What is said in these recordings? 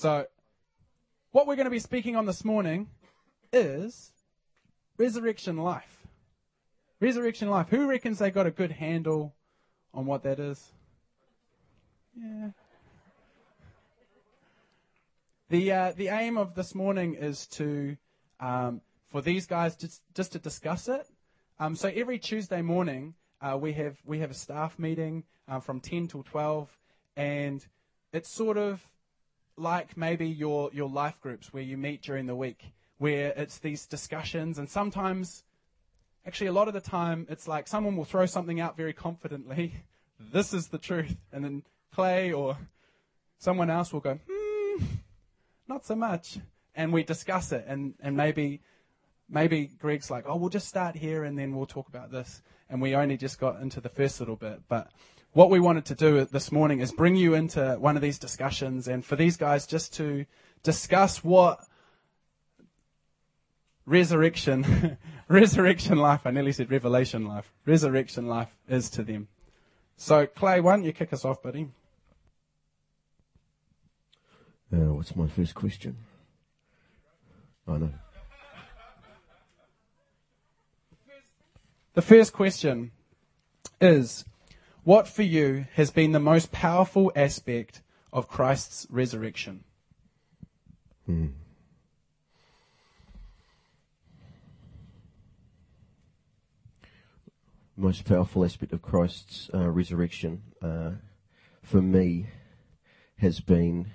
So, what we're going to be speaking on this morning is resurrection life. Resurrection life. Who reckons they got a good handle on what that is? Yeah. The, uh, the aim of this morning is to, um, for these guys just, just to discuss it. Um, so every Tuesday morning, uh, we have we have a staff meeting uh, from 10 till 12, and it's sort of like maybe your your life groups where you meet during the week, where it's these discussions, and sometimes, actually, a lot of the time, it's like someone will throw something out very confidently. this is the truth, and then Clay or someone else will go, hmm, not so much, and we discuss it, and and maybe maybe Greg's like, oh, we'll just start here and then we'll talk about this. And we only just got into the first little bit. But what we wanted to do this morning is bring you into one of these discussions and for these guys just to discuss what resurrection, resurrection life, I nearly said revelation life, resurrection life is to them. So, Clay, why don't you kick us off, buddy? Uh, what's my first question? I know. The first question is What for you has been the most powerful aspect of Christ's resurrection? Hmm. Most powerful aspect of Christ's uh, resurrection uh, for me has been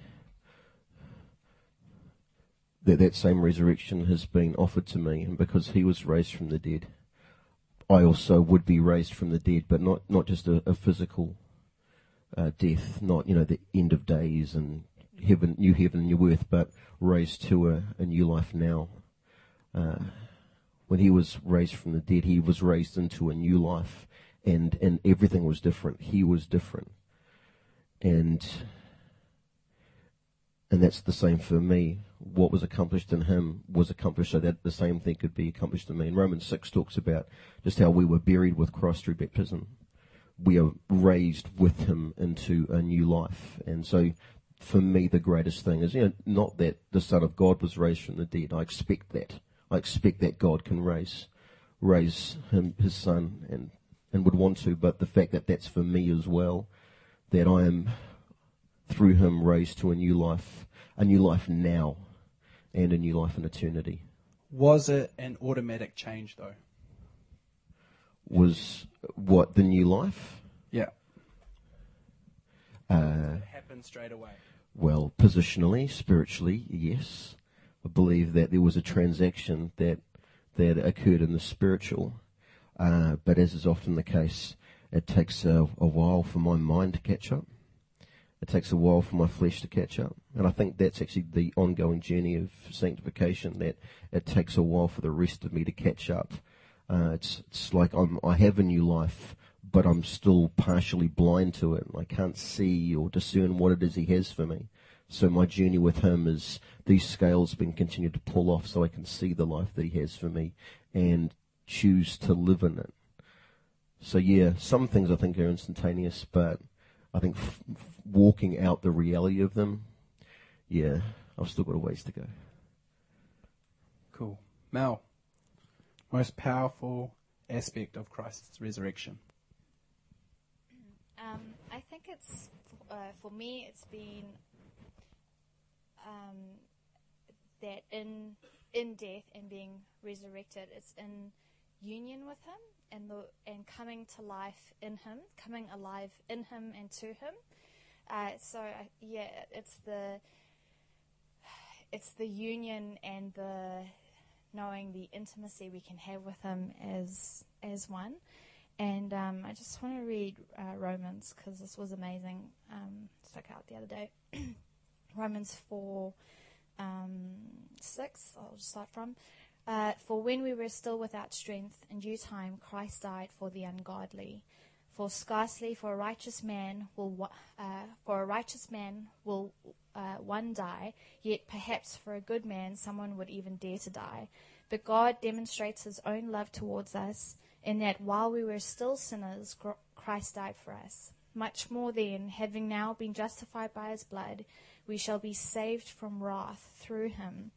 that that same resurrection has been offered to me, and because he was raised from the dead, I also would be raised from the dead, but not, not just a, a physical uh, death, not, you know, the end of days and heaven, new heaven new earth, but raised to a, a new life now. Uh, when he was raised from the dead, he was raised into a new life and, and everything was different. He was different. And, and that's the same for me what was accomplished in him was accomplished so that the same thing could be accomplished in me. And Romans 6 talks about just how we were buried with Christ through baptism. We are raised with him into a new life. And so for me, the greatest thing is, you know, not that the Son of God was raised from the dead. I expect that. I expect that God can raise, raise him, his son and, and would want to, but the fact that that's for me as well, that I am through him raised to a new life, a new life now and a new life in eternity. Was it an automatic change though? Was what the new life? Yeah. Uh, it happened straight away. Well, positionally, spiritually, yes. I believe that there was a transaction that that occurred in the spiritual, uh, but as is often the case, it takes a, a while for my mind to catch up. It takes a while for my flesh to catch up. And I think that's actually the ongoing journey of sanctification, that it takes a while for the rest of me to catch up. Uh, it's, it's like I'm, I have a new life, but I'm still partially blind to it. I can't see or discern what it is He has for me. So my journey with Him is these scales being continued to pull off so I can see the life that He has for me and choose to live in it. So yeah, some things I think are instantaneous, but I think f- walking out the reality of them, yeah, I've still got a ways to go. Cool. Mel, most powerful aspect of Christ's resurrection? Um, I think it's, uh, for me, it's been um, that in, in death and being resurrected, it's in union with Him and the and coming to life in Him, coming alive in Him and to Him. Uh, so uh, yeah, it's the it's the union and the knowing the intimacy we can have with Him as as one. And um, I just want to read uh, Romans because this was amazing. Um, stuck out the other day. Romans four um, six. I'll just start from. Uh, for when we were still without strength, in due time Christ died for the ungodly. For scarcely for a righteous man will uh, for a righteous man will uh, one die, yet perhaps for a good man someone would even dare to die. But God demonstrates His own love towards us in that while we were still sinners, Christ died for us. Much more then, having now been justified by His blood, we shall be saved from wrath through him.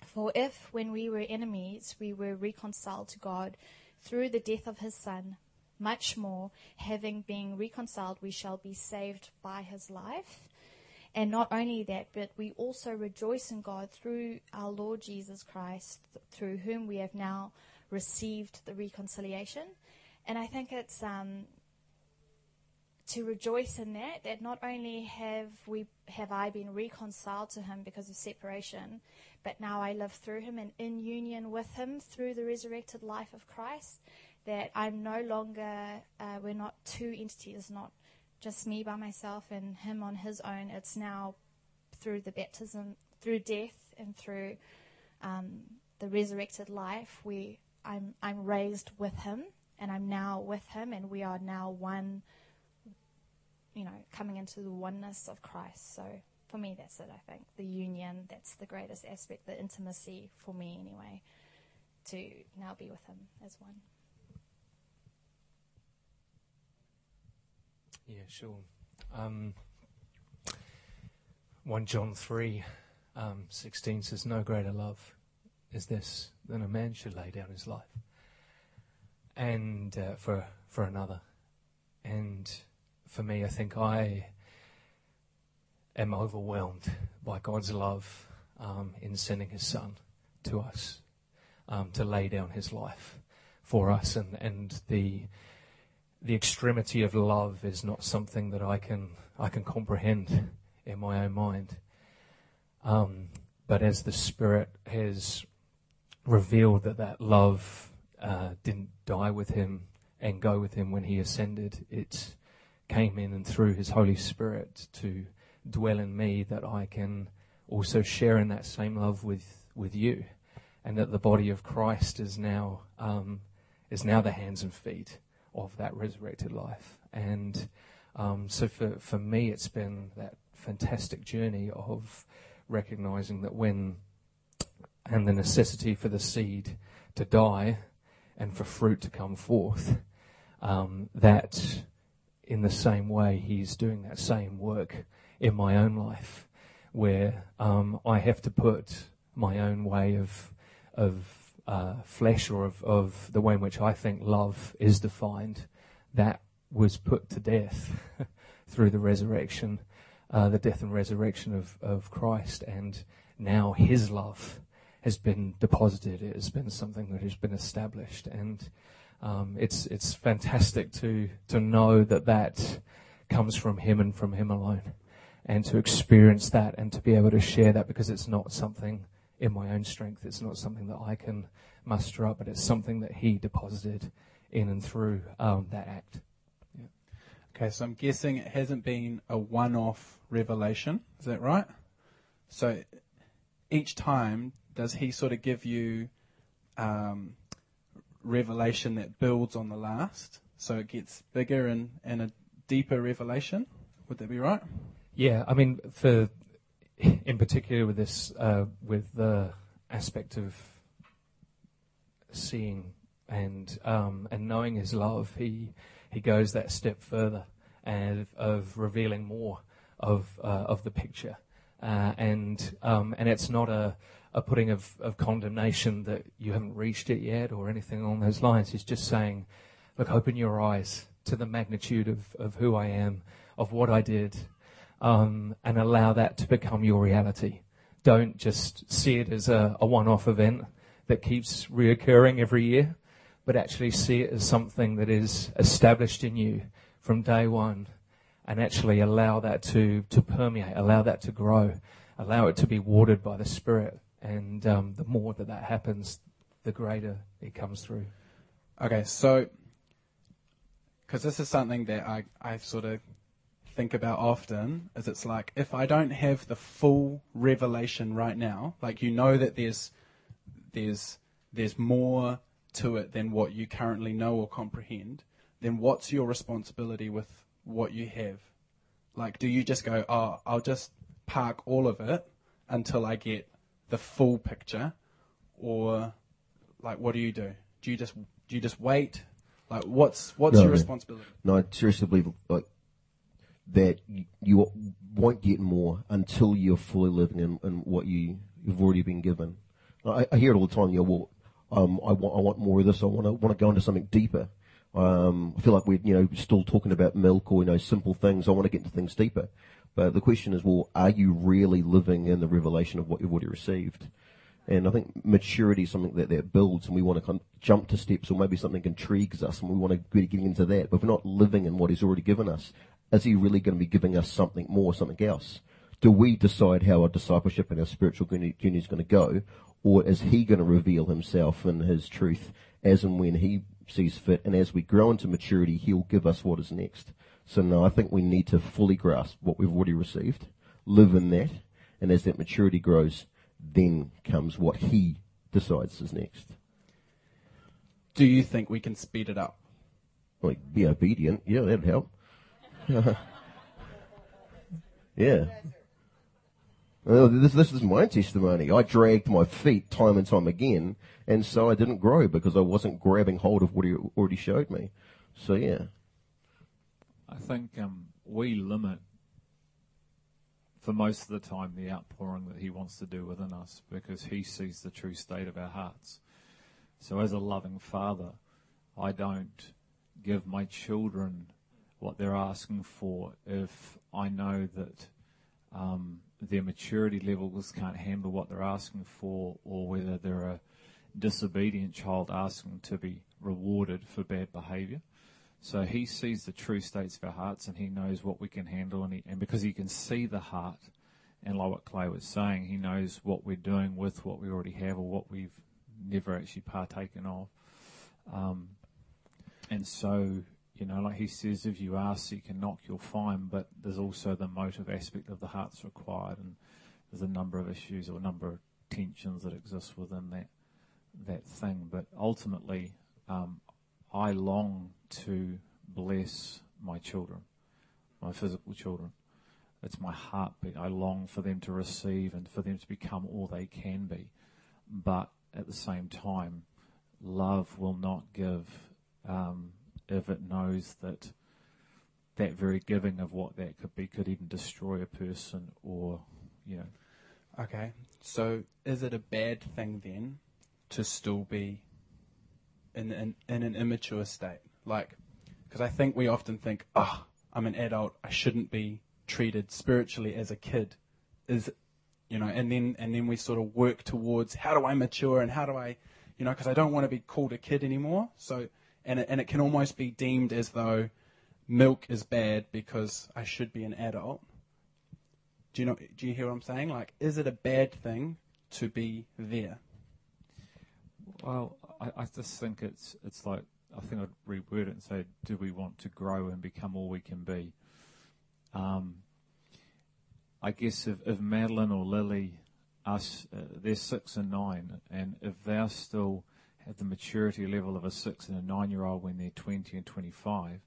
For if, when we were enemies, we were reconciled to God through the death of his Son, much more, having been reconciled, we shall be saved by his life. And not only that, but we also rejoice in God through our Lord Jesus Christ, through whom we have now received the reconciliation. And I think it's um, to rejoice in that, that not only have we have I been reconciled to him because of separation, but now I live through him and in union with him through the resurrected life of Christ. That I'm no longer, uh, we're not two entities, not just me by myself and him on his own. It's now through the baptism, through death, and through um, the resurrected life. We, I'm, I'm raised with him, and I'm now with him, and we are now one. You know, coming into the oneness of Christ. So for me, that's it. I think the union. That's the greatest aspect, the intimacy for me, anyway. To now be with him as one. Yeah, sure. Um, 1 John 3 um, 16 says, No greater love is this than a man should lay down his life and uh, for, for another. And for me, I think I am overwhelmed by God's love um, in sending his son to us um, to lay down his life for us and, and the the extremity of love is not something that I can I can comprehend in my own mind. Um, but as the Spirit has revealed that that love uh, didn't die with him and go with him when he ascended, it came in and through his Holy Spirit to dwell in me that I can also share in that same love with with you, and that the body of Christ is now um, is now the hands and feet of that resurrected life. And um, so for, for me, it's been that fantastic journey of recognizing that when, and the necessity for the seed to die and for fruit to come forth, um, that in the same way, he's doing that same work in my own life, where um, I have to put my own way of of uh, flesh or of, of the way in which I think love is defined, that was put to death through the resurrection, uh, the death and resurrection of, of Christ. And now his love has been deposited. It has been something that has been established. And um, it's, it's fantastic to, to know that that comes from him and from him alone. And to experience that and to be able to share that because it's not something in my own strength. It's not something that I can muster up, but it's something that He deposited in and through um, that act. Yeah. Okay, so I'm guessing it hasn't been a one off revelation. Is that right? So each time, does He sort of give you um, revelation that builds on the last? So it gets bigger and, and a deeper revelation? Would that be right? Yeah, I mean, for in particular with this, uh, with the aspect of seeing and um, and knowing His love, he he goes that step further and of revealing more of uh, of the picture, uh, and um, and it's not a a putting of, of condemnation that you haven't reached it yet or anything along those lines. He's just saying, look, open your eyes to the magnitude of, of who I am, of what I did, um, and allow that to become your reality. Don't just see it as a, a one-off event that keeps reoccurring every year, but actually see it as something that is established in you from day one and actually allow that to, to permeate, allow that to grow, allow it to be watered by the Spirit. And um, the more that that happens, the greater it comes through. Okay, so, because this is something that I, I sort of think about often is it's like if I don't have the full revelation right now, like you know that there's there's there's more to it than what you currently know or comprehend, then what's your responsibility with what you have? Like do you just go, "Oh, I'll just park all of it until I get the full picture?" Or like what do you do? Do you just do you just wait? Like what's what's No. your responsibility? No, I seriously believe like that you, won't get more until you're fully living in, in what you, you've already been given. I, I hear it all the time. You know, well, um, I want I want more of this. I want to want to go into something deeper. Um, I feel like we're you know still talking about milk or you know simple things. I want to get into things deeper. But the question is, well, are you really living in the revelation of what you've already received? And I think maturity is something that, that builds, and we want to kind jump to steps, or maybe something intrigues us, and we want to get into that. But if we're not living in what He's already given us, is He really going to be giving us something more, something else? Do we decide how our discipleship and our spiritual journey is going to go, or is He going to reveal Himself and His truth as and when He sees fit? And as we grow into maturity, He'll give us what is next. So no, I think we need to fully grasp what we've already received, live in that, and as that maturity grows, then comes what he decides is next. Do you think we can speed it up? Like, be obedient. Yeah, that'd help. yeah. Well, this, this is my testimony. I dragged my feet time and time again, and so I didn't grow because I wasn't grabbing hold of what he already showed me. So, yeah. I think um, we limit, for most of the time, the outpouring that He wants to do within us because He sees the true state of our hearts. So, as a loving Father, I don't give my children what they're asking for if I know that um, their maturity levels can't handle what they're asking for, or whether they're a disobedient child asking to be rewarded for bad behavior. So he sees the true states of our hearts and he knows what we can handle. And, he, and because he can see the heart, and like what Clay was saying, he knows what we're doing with what we already have or what we've never actually partaken of. Um, and so, you know, like he says, if you ask, you can knock, you'll find. But there's also the motive aspect of the heart's required, and there's a number of issues or a number of tensions that exist within that that thing. But ultimately, um, I long to bless my children, my physical children. It's my heartbeat. I long for them to receive and for them to become all they can be. But at the same time, love will not give um, if it knows that that very giving of what that could be could even destroy a person or, you know. Okay. So is it a bad thing then to still be in, in, in an immature state? Like, because I think we often think, oh, I'm an adult, I shouldn't be treated spiritually as a kid. Is, you know, and then and then we sort of work towards how do I mature and how do I, you know, because I don't want to be called a kid anymore. So, and it, and it can almost be deemed as though milk is bad because I should be an adult. Do you know? Do you hear what I'm saying? Like, is it a bad thing to be there? Well, I, I just think it's it's like I think I'd reword it and say, do we want to grow and become all we can be? Um, I guess if, if Madeline or Lily, us, uh, they're six and nine, and if they're still at the maturity level of a six and a nine year old when they're 20 and 25,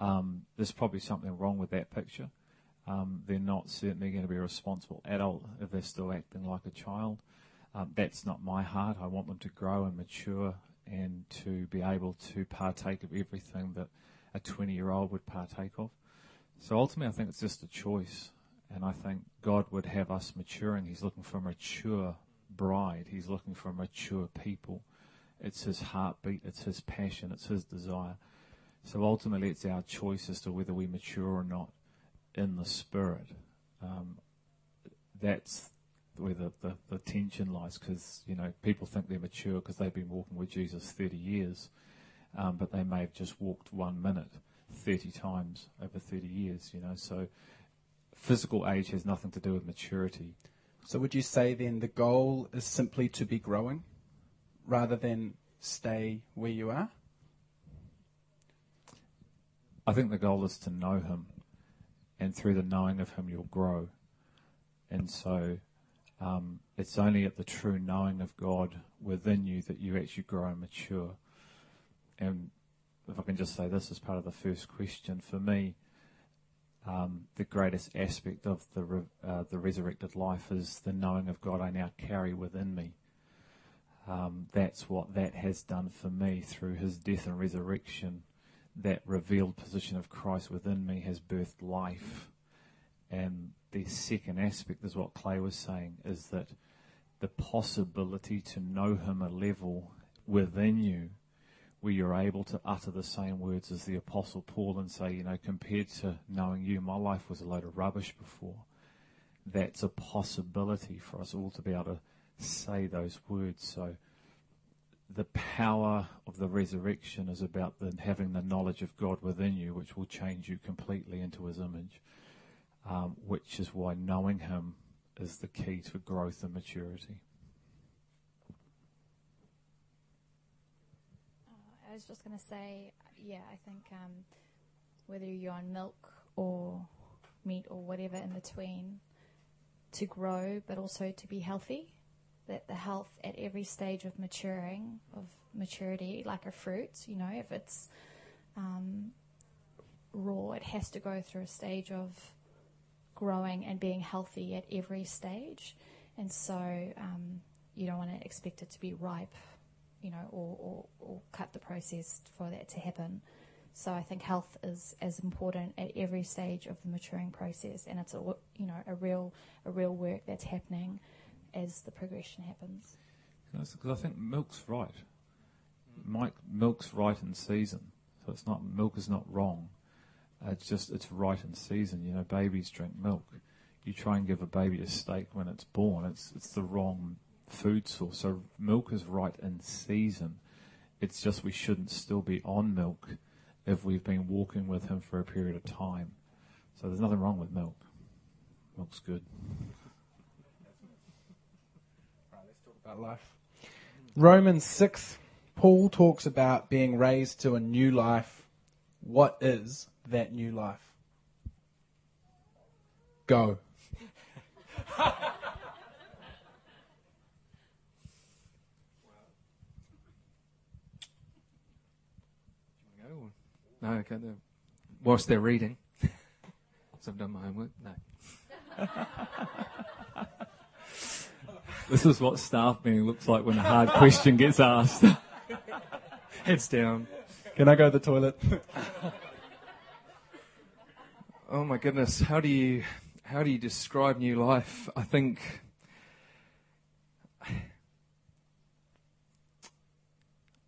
um, there's probably something wrong with that picture. Um, they're not certainly going to be a responsible adult if they're still acting like a child. Um, that's not my heart. I want them to grow and mature and to be able to partake of everything that a 20 year old would partake of. So ultimately, I think it's just a choice. And I think God would have us maturing. He's looking for a mature bride, He's looking for mature people. It's His heartbeat, it's His passion, it's His desire. So ultimately, it's our choice as to whether we mature or not in the Spirit. Um, that's where the, the, the tension lies because, you know, people think they're mature because they've been walking with Jesus 30 years, um, but they may have just walked one minute 30 times over 30 years, you know. So physical age has nothing to do with maturity. So would you say then the goal is simply to be growing rather than stay where you are? I think the goal is to know Him, and through the knowing of Him, you'll grow. And so um, it's only at the true knowing of God within you that you actually grow and mature. And if I can just say this as part of the first question, for me, um, the greatest aspect of the re- uh, the resurrected life is the knowing of God I now carry within me. Um, that's what that has done for me through His death and resurrection. that revealed position of Christ within me has birthed life. And the second aspect is what Clay was saying is that the possibility to know Him a level within you where you're able to utter the same words as the Apostle Paul and say, you know, compared to knowing you, my life was a load of rubbish before. That's a possibility for us all to be able to say those words. So the power of the resurrection is about the, having the knowledge of God within you, which will change you completely into His image, um, which is why knowing Him is the key to growth and maturity. I was just going to say, yeah, I think um, whether you're on milk or meat or whatever in between, to grow but also to be healthy, that the health at every stage of maturing, of maturity, like a fruit, you know, if it's um, raw, it has to go through a stage of growing and being healthy at every stage. And so um, you don't want to expect it to be ripe you know, or, or, or cut the process for that to happen. So I think health is as important at every stage of the maturing process, and it's a you know a real a real work that's happening as the progression happens. Because I think milk's right. Mike, milk's right in season, so it's not milk is not wrong. It's just it's right in season. You know, babies drink milk. You try and give a baby a steak when it's born, it's it's the wrong food source. So milk is right in season. It's just we shouldn't still be on milk if we've been walking with him for a period of time. So there's nothing wrong with milk. Milk's good. Right, let's talk about life. Romans 6, Paul talks about being raised to a new life. What is that new life? Go. No, okay. The, whilst they're reading, because I've done my homework. No. this is what staff meeting looks like when a hard question gets asked. Heads down. Can I go to the toilet? oh my goodness, how do you how do you describe new life? I think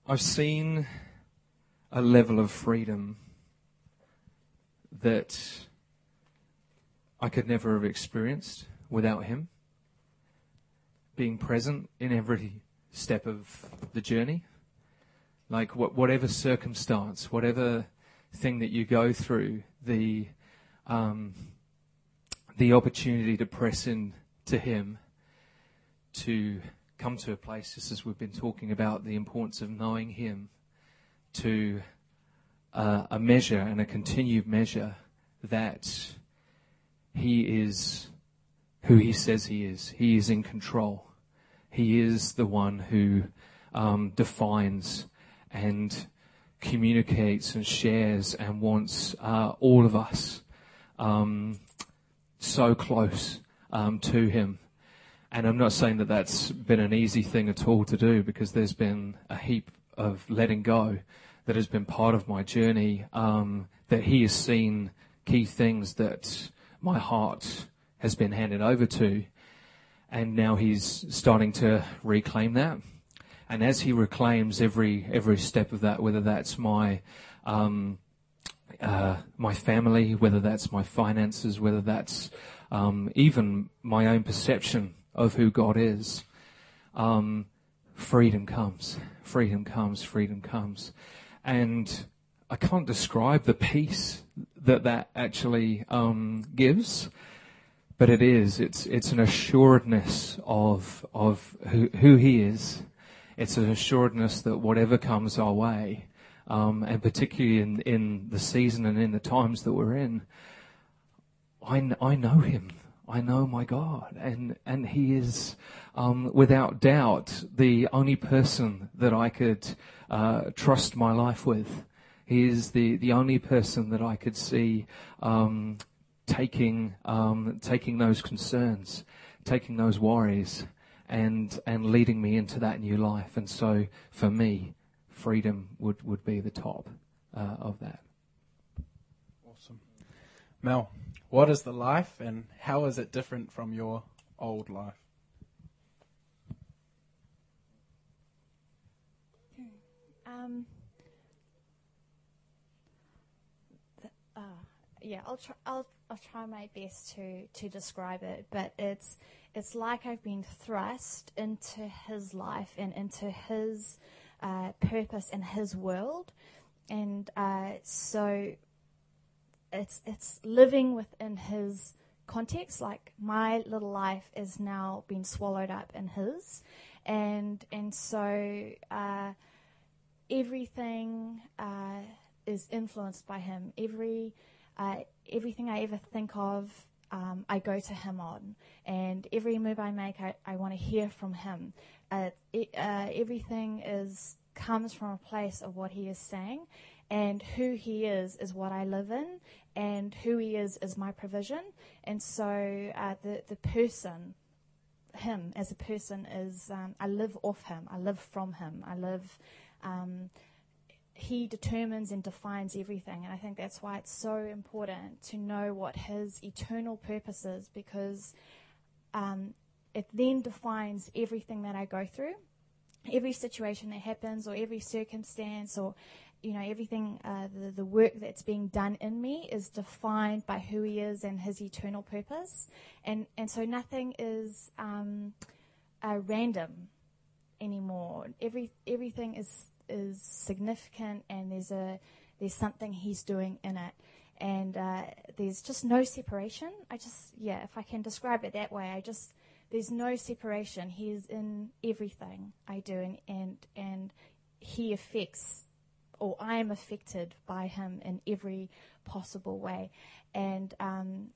I've seen a level of freedom that I could never have experienced without him. Being present in every step of the journey. Like whatever circumstance, whatever thing that you go through, the, um, the opportunity to press in to him, to come to a place, just as we've been talking about the importance of knowing him, to uh, a measure and a continued measure that he is who he says he is. He is in control. He is the one who um, defines and communicates and shares and wants uh, all of us um, so close um, to him. And I'm not saying that that's been an easy thing at all to do because there's been a heap of letting go that has been part of my journey, um, that he has seen key things that my heart has been handed over to. And now he's starting to reclaim that. And as he reclaims every, every step of that, whether that's my, um, uh, my family, whether that's my finances, whether that's um, even my own perception of who God is, um, freedom comes. Freedom comes. Freedom comes. And I can't describe the peace that that actually um, gives, but it is. It's it's an assuredness of of who, who He is. It's an assuredness that whatever comes our way, um, and particularly in in the season and in the times that we're in, I I know Him. I know my God, and and He is, um, without doubt, the only person that I could uh, trust my life with. He is the the only person that I could see um, taking um, taking those concerns, taking those worries, and and leading me into that new life. And so, for me, freedom would would be the top, uh, of that. Awesome. Mel, what is the life and how is it different from your old life? Um, the, uh, yeah, I'll try. I'll I'll try my best to to describe it, but it's it's like I've been thrust into his life and into his uh, purpose and his world, and uh, so it's it's living within his context. Like my little life is now being swallowed up in his, and and so. Uh, everything uh, is influenced by him. Every uh, everything I ever think of, um, I go to him on, and every move I make, I, I want to hear from him. Uh, it, uh, everything is comes from a place of what he is saying, and who he is is what I live in, and who he is is my provision. And so uh, the the person him as a person is um, I live off him. I live from him. I live um, he determines and defines everything. And I think that's why it's so important to know what his eternal purpose is because um, it then defines everything that I go through. Every situation that happens, or every circumstance, or you know, everything, uh, the, the work that's being done in me is defined by who he is and his eternal purpose. And, and so nothing is um, uh, random anymore. Every, everything is is significant and there's a there's something he's doing in it. And uh, there's just no separation. I just yeah if i can describe it that way i just there's no separation. He's in everything i do and and, and he affects or i am affected by him in every possible way. And um,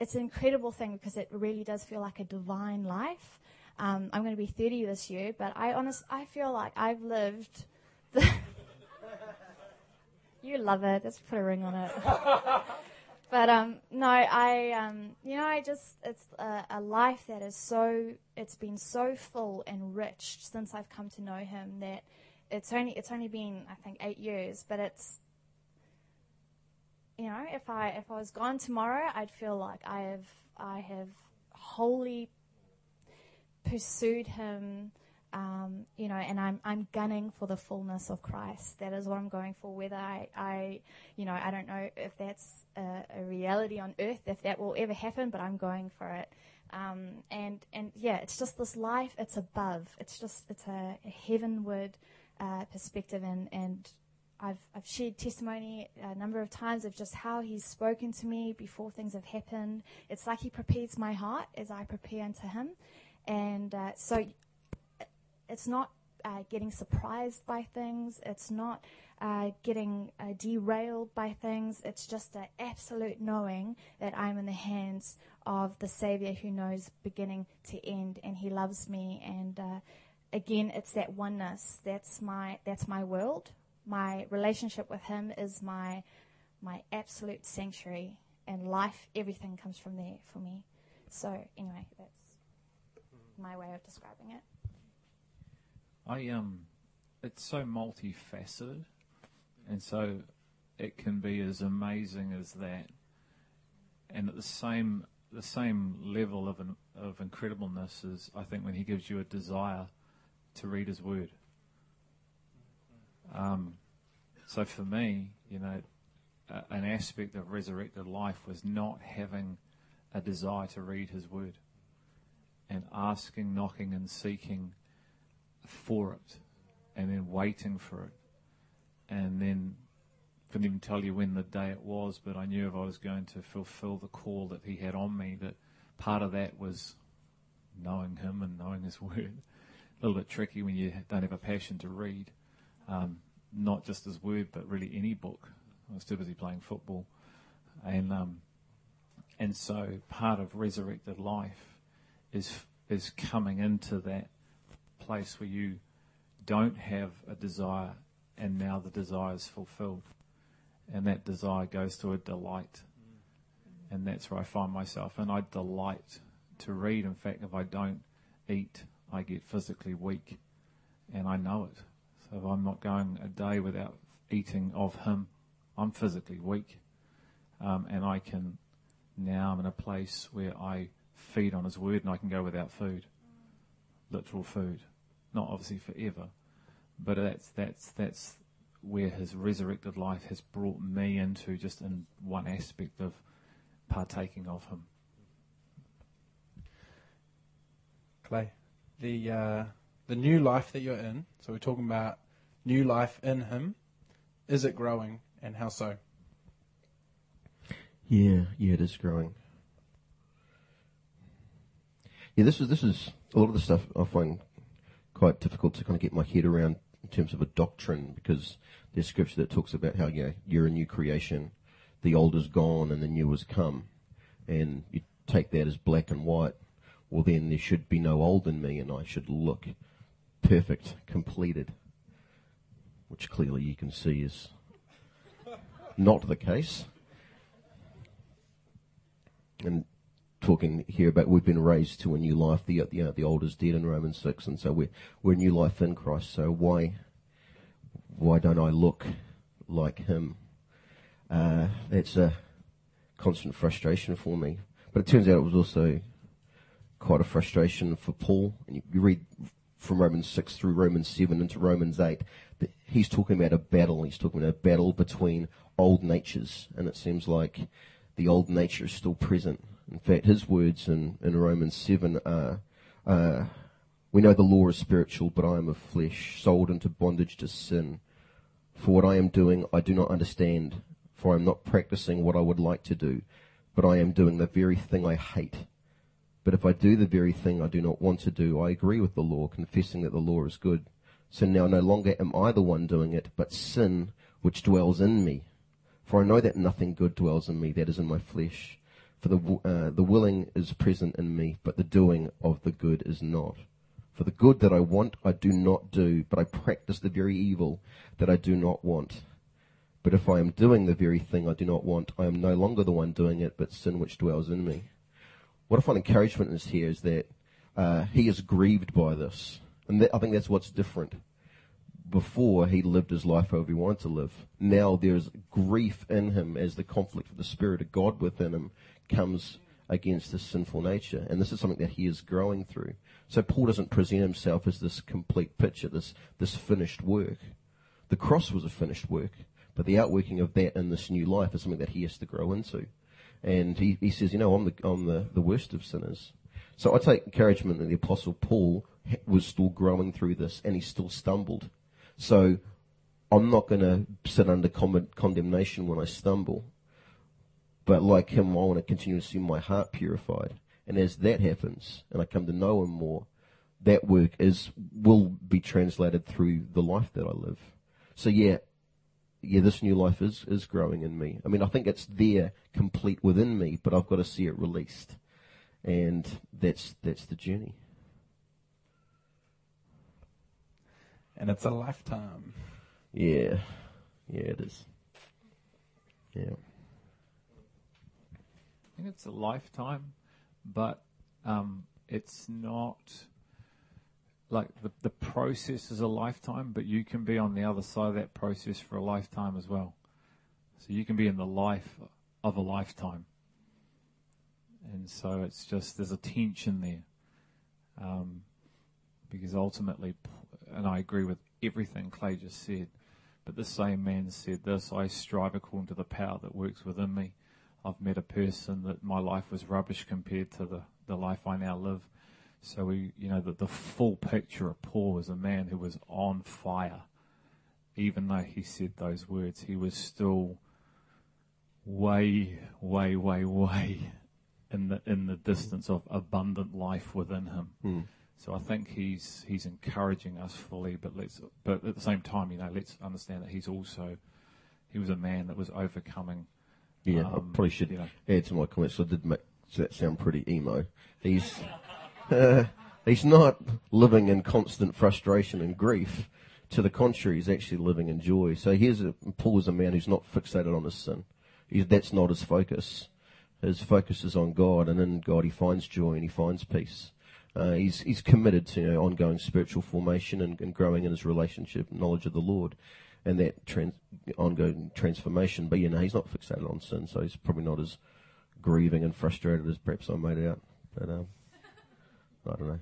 it's an incredible thing because it really does feel like a divine life. Um, I'm going to be 30 this year, but I honest I feel like I've lived you love it. Let's put a ring on it. but um, no, I um, you know, I just it's a, a, life that is so it's been so full and rich since I've come to know Him that it's only it's only been I think eight years, but it's you know, if I if I was gone tomorrow, I'd feel like I have I have wholly pursued Him um, you know, and I'm I'm gunning for the fullness of Christ. That is what I'm going for. Whether I, I you know, I don't know if that's a, a reality on earth, if that will ever happen, but I'm going for it. Um, and and yeah, it's just this life. It's above. It's just it's a, a heavenward uh, perspective, and and I've I've shared testimony a number of times of just how He's spoken to me before things have happened. It's like He prepares my heart as I prepare unto Him, and uh, so it's not uh, getting surprised by things. It's not uh, getting uh, derailed by things. It's just an absolute knowing that I'm in the hands of the Savior who knows beginning to end, and He loves me. And uh, again, it's that oneness. That's my that's my world. My relationship with Him is my my absolute sanctuary, and life. Everything comes from there for me. So anyway, that's my way of describing it. I um, it's so multifaceted, and so it can be as amazing as that, and at the same the same level of an, of incredibleness is I think when he gives you a desire to read his word. Um, so for me, you know, an aspect of resurrected life was not having a desire to read his word and asking, knocking, and seeking for it and then waiting for it. And then couldn't even tell you when the day it was, but I knew if I was going to fulfill the call that he had on me, that part of that was knowing him and knowing his word. A little bit tricky when you don't have a passion to read, um, not just his word, but really any book. I was too busy playing football, and um, and so part of resurrected life is is coming into that place where you don't have a desire and now the desire is fulfilled. And that desire goes to a delight. And that's where I find myself. And I delight to read. In fact, if I don't eat, I get physically weak. And I know it. So if I'm not going a day without eating of Him, I'm physically weak, um, and I can now I'm in a place where I feed on His Word and I can go without food, literal food, not obviously forever, but that's that's that's where His resurrected life has brought me into just in one aspect of partaking of Him. Clay, the uh, the new life that you're in. So we're talking about new life in Him. Is it growing, and how so? Yeah, yeah, it is growing. Yeah, this is this is a lot of the stuff I find quite difficult to kind of get my head around in terms of a doctrine because there's scripture that talks about how yeah you're a new creation, the old is gone and the new has come, and you take that as black and white. Well, then there should be no old in me, and I should look perfect, completed, which clearly you can see is not the case. And talking here about we've been raised to a new life. The you know, the old is dead in Romans six, and so we're we're a new life in Christ. So why why don't I look like Him? Uh, it's a constant frustration for me. But it turns out it was also quite a frustration for Paul. And you, you read from Romans six through Romans seven into Romans eight. That he's talking about a battle. He's talking about a battle between old natures, and it seems like the old nature is still present in fact, his words in, in Romans 7 are, uh, we know the law is spiritual, but I am of flesh, sold into bondage to sin. For what I am doing, I do not understand, for I am not practicing what I would like to do, but I am doing the very thing I hate. But if I do the very thing I do not want to do, I agree with the law, confessing that the law is good. So now no longer am I the one doing it, but sin which dwells in me. For I know that nothing good dwells in me, that is in my flesh. For the, uh, the willing is present in me, but the doing of the good is not. For the good that I want, I do not do, but I practice the very evil that I do not want. But if I am doing the very thing I do not want, I am no longer the one doing it, but sin which dwells in me. What I find encouragement is here is that uh, he is grieved by this. And that, I think that's what's different. Before, he lived his life however he wanted to live. Now there's grief in him as the conflict of the Spirit of God within him comes against this sinful nature. And this is something that he is growing through. So Paul doesn't present himself as this complete picture, this, this finished work. The cross was a finished work, but the outworking of that in this new life is something that he has to grow into. And he, he says, you know, I'm the, I'm the, the worst of sinners. So I take encouragement that the apostle Paul was still growing through this and he still stumbled. So I'm not going to sit under condemnation when I stumble. But like him, I want to continue to see my heart purified. And as that happens, and I come to know him more, that work is will be translated through the life that I live. So yeah, yeah, this new life is is growing in me. I mean, I think it's there, complete within me, but I've got to see it released, and that's that's the journey. And it's a lifetime. Yeah, yeah, it is. Yeah think it's a lifetime, but um, it's not like the the process is a lifetime, but you can be on the other side of that process for a lifetime as well. So you can be in the life of a lifetime, and so it's just there's a tension there, um, because ultimately, and I agree with everything Clay just said. But the same man said this: I strive according to the power that works within me. I've met a person that my life was rubbish compared to the, the life I now live. So we, you know, the, the full picture of Paul was a man who was on fire. Even though he said those words, he was still way, way, way, way in the in the distance of abundant life within him. Mm. So I think he's he's encouraging us fully, but let's but at the same time, you know, let's understand that he's also he was a man that was overcoming yeah, um, I probably should add to my comments. I did make that sound pretty emo. He's uh, he's not living in constant frustration and grief. To the contrary, he's actually living in joy. So here's a, Paul is a man who's not fixated on his sin. He's, that's not his focus. His focus is on God, and in God he finds joy and he finds peace. Uh, he's he's committed to you know, ongoing spiritual formation and, and growing in his relationship knowledge of the Lord. And that trans, ongoing transformation. But you know, he's not fixated on sin, so he's probably not as grieving and frustrated as perhaps I made out. But um, I don't know.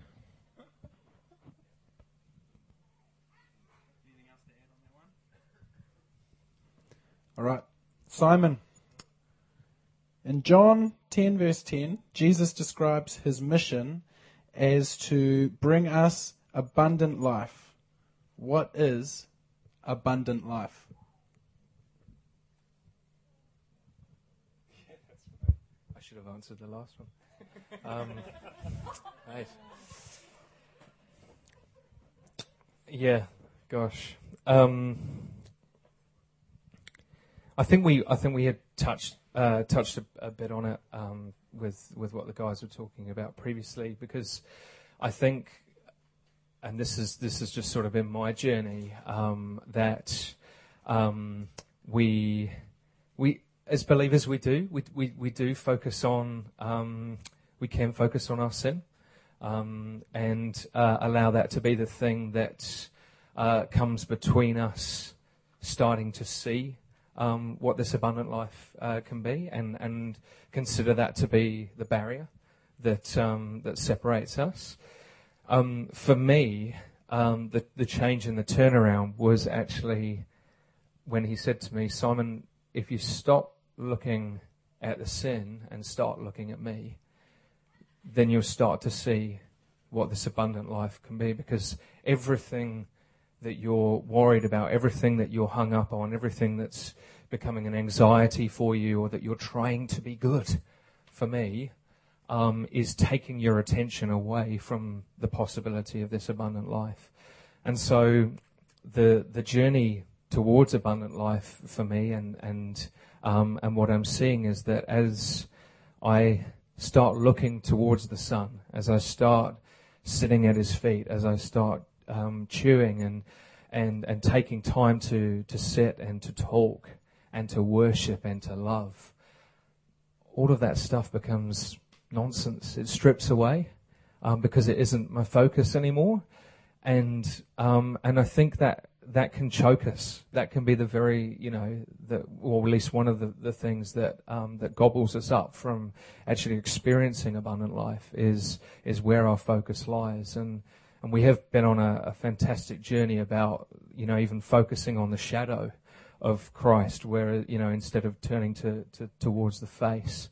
All right. Simon. In John 10, verse 10, Jesus describes his mission as to bring us abundant life. What is abundant life? I should have answered the last one. Um. Yeah, gosh. Um, I think we I think we had touched uh, touched a, a, bit on it um, with with what the guys were talking about previously because I think, and this is this is just sort of in my journey um, that um, we we as believers we do we we, we do focus on um, we can focus on our sin um, and uh, allow that to be the thing that uh, comes between us starting to see um, what this abundant life uh, can be, and, and consider that to be the barrier that um, that separates us. Um, for me, um, the the change in the turnaround was actually when he said to me, Simon, if you stop looking at the sin and start looking at me, then you'll start to see what this abundant life can be. Because everything that you're worried about, everything that you're hung up on, everything that's becoming an anxiety for you or that you're trying to be good for me, um, is taking your attention away from the possibility of this abundant life. And so the, the journey towards abundant life for me and, and, um, and what I'm seeing is that as I start looking towards the Son, as I start sitting at his feet, as I start um, chewing and and and taking time to to sit and to talk and to worship and to love, all of that stuff becomes nonsense. It strips away um, because it isn't my focus anymore, and um, and I think that that can choke us. That can be the very, you know, or at least one of the, the things that um, that gobbles us up from actually experiencing abundant life is is where our focus lies. And and we have been on a, a fantastic journey about, you know, even focusing on the shadow of Christ, where, you know, instead of turning to, to towards the face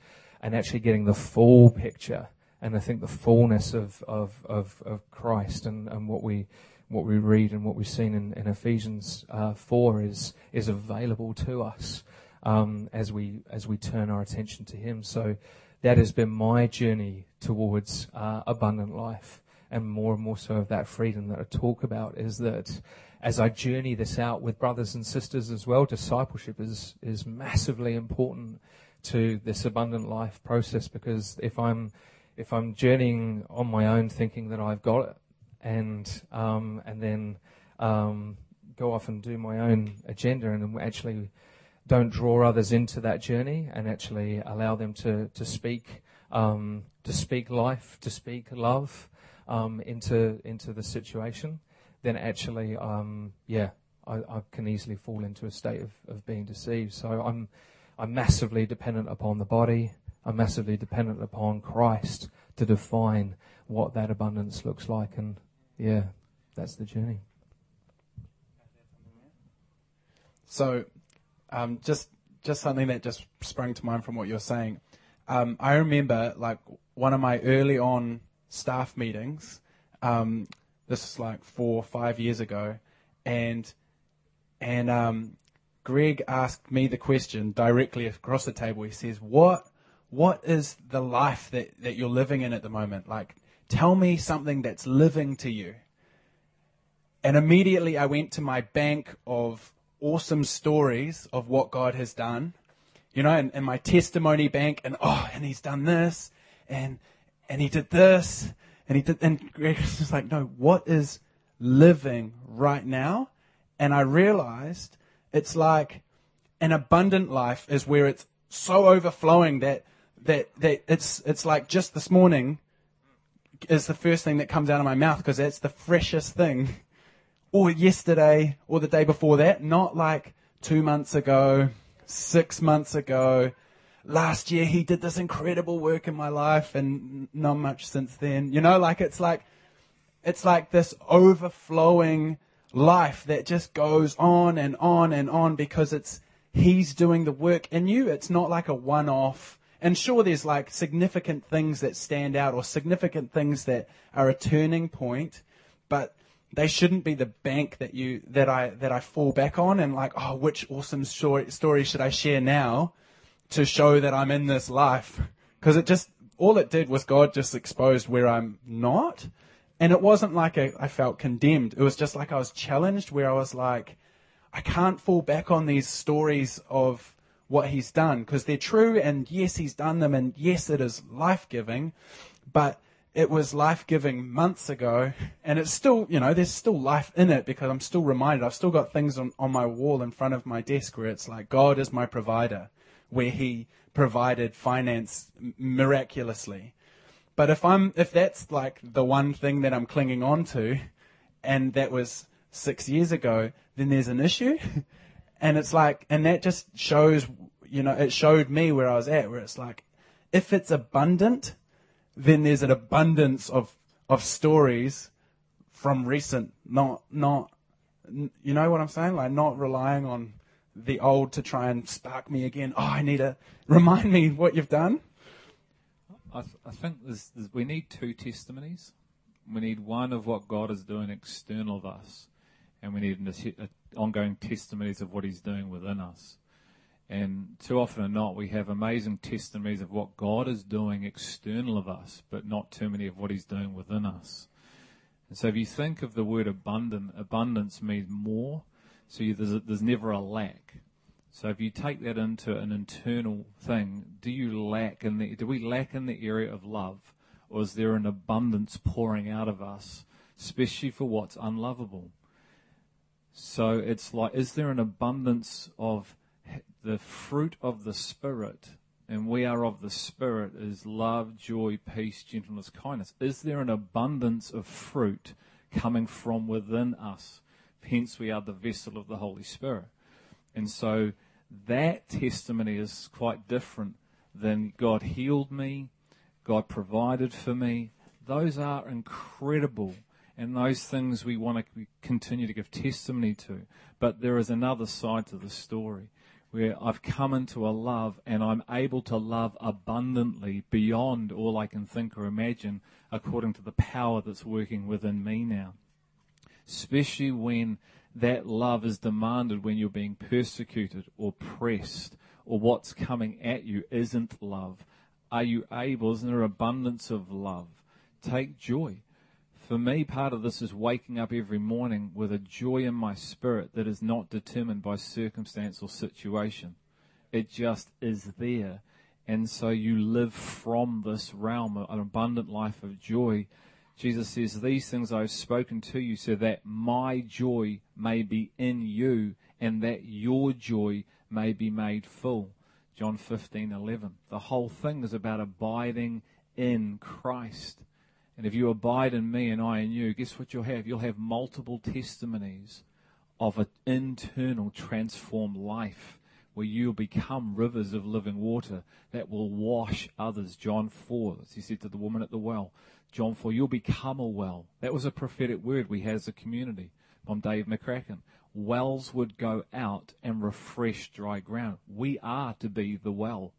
and actually getting the full picture. And I think the fullness of, of, of, of Christ and, and what we what we read and what we've seen in, in Ephesians uh, four is is available to us um, as we as we turn our attention to Him. So that has been my journey towards uh, abundant life and more and more so of that freedom that I talk about is that as I journey this out with brothers and sisters as well, discipleship is, is massively important to this abundant life process because if I'm, if I'm journeying on my own thinking that I've got it and, um, and then, um, go off and do my own agenda and actually don't draw others into that journey and actually allow them to, to speak, um, to speak life, to speak love, um, into into the situation, then actually, um, yeah, I, I, can easily fall into a state of, of being deceived. So I'm I'm massively dependent upon the body. I'm massively dependent upon Christ to define what that abundance looks like, and yeah, that's the journey. So, um, just just something that just sprung to mind from what you're saying. Um, I remember like one of my early on staff meetings. Um, this is like four or five years ago, and and um, Greg asked me the question directly across the table. He says, "What what is the life that, that you're living in at the moment? Like, tell me something that's living to you." And immediately I went to my bank of awesome stories of what God has done, you know, and, and my testimony bank, and oh, and He's done this, and and he did this, and he did, and Greg was just like, no, what is living right now? And I realized it's like an abundant life is where it's so overflowing that, that, that it's, it's like just this morning is the first thing that comes out of my mouth because that's the freshest thing or yesterday, or the day before that, not like two months ago, six months ago. Last year he did this incredible work in my life and not much since then. You know, like it's like, it's like this overflowing life that just goes on and on and on because it's, he's doing the work in you. It's not like a one off. And sure, there's like significant things that stand out or significant things that are a turning point, but they shouldn't be the bank that you that I that I fall back on and like, oh, which awesome story, story should I share now to show that I'm in this life? Because it just all it did was God just exposed where I'm not, and it wasn't like I felt condemned. It was just like I was challenged, where I was like, I can't fall back on these stories of what He's done because they're true, and yes, He's done them, and yes, it is life giving, but it was life giving months ago, and it's still, you know, there's still life in it because I'm still reminded. I've still got things on, on my wall in front of my desk where it's like, God is my provider, where He provided finance miraculously. But if I'm, if that's like the one thing that I'm clinging on to, and that was six years ago, then there's an issue. and it's like, and that just shows, you know, it showed me where I was at, where it's like, if it's abundant, then there's an abundance of, of stories from recent, not, not, you know what I'm saying? Like not relying on the old to try and spark me again. Oh, I need to remind me what you've done. I, th- I think there's, there's, we need two testimonies. We need one of what God is doing external of us, and we need an, ongoing testimonies of what He's doing within us. And too often or not, we have amazing testimonies of what God is doing external of us, but not too many of what He's doing within us. And so if you think of the word abundant, abundance means more. So you, there's, a, there's never a lack. So if you take that into an internal thing, do you lack in the, do we lack in the area of love? Or is there an abundance pouring out of us, especially for what's unlovable? So it's like, is there an abundance of the fruit of the Spirit, and we are of the Spirit, is love, joy, peace, gentleness, kindness. Is there an abundance of fruit coming from within us? Hence, we are the vessel of the Holy Spirit. And so that testimony is quite different than God healed me, God provided for me. Those are incredible. And those things we want to continue to give testimony to. But there is another side to the story where I've come into a love and I'm able to love abundantly beyond all I can think or imagine according to the power that's working within me now. Especially when that love is demanded when you're being persecuted or pressed or what's coming at you isn't love. Are you able, isn't there abundance of love? Take joy for me, part of this is waking up every morning with a joy in my spirit that is not determined by circumstance or situation. It just is there. And so you live from this realm, of an abundant life of joy. Jesus says, These things I've spoken to you so that my joy may be in you and that your joy may be made full. John 15, 11. The whole thing is about abiding in Christ. And if you abide in me and I in you, guess what you'll have? You'll have multiple testimonies of an internal transformed life where you'll become rivers of living water that will wash others. John 4, as he said to the woman at the well. John 4, you'll become a well. That was a prophetic word we had as a community from Dave McCracken. Wells would go out and refresh dry ground. We are to be the well.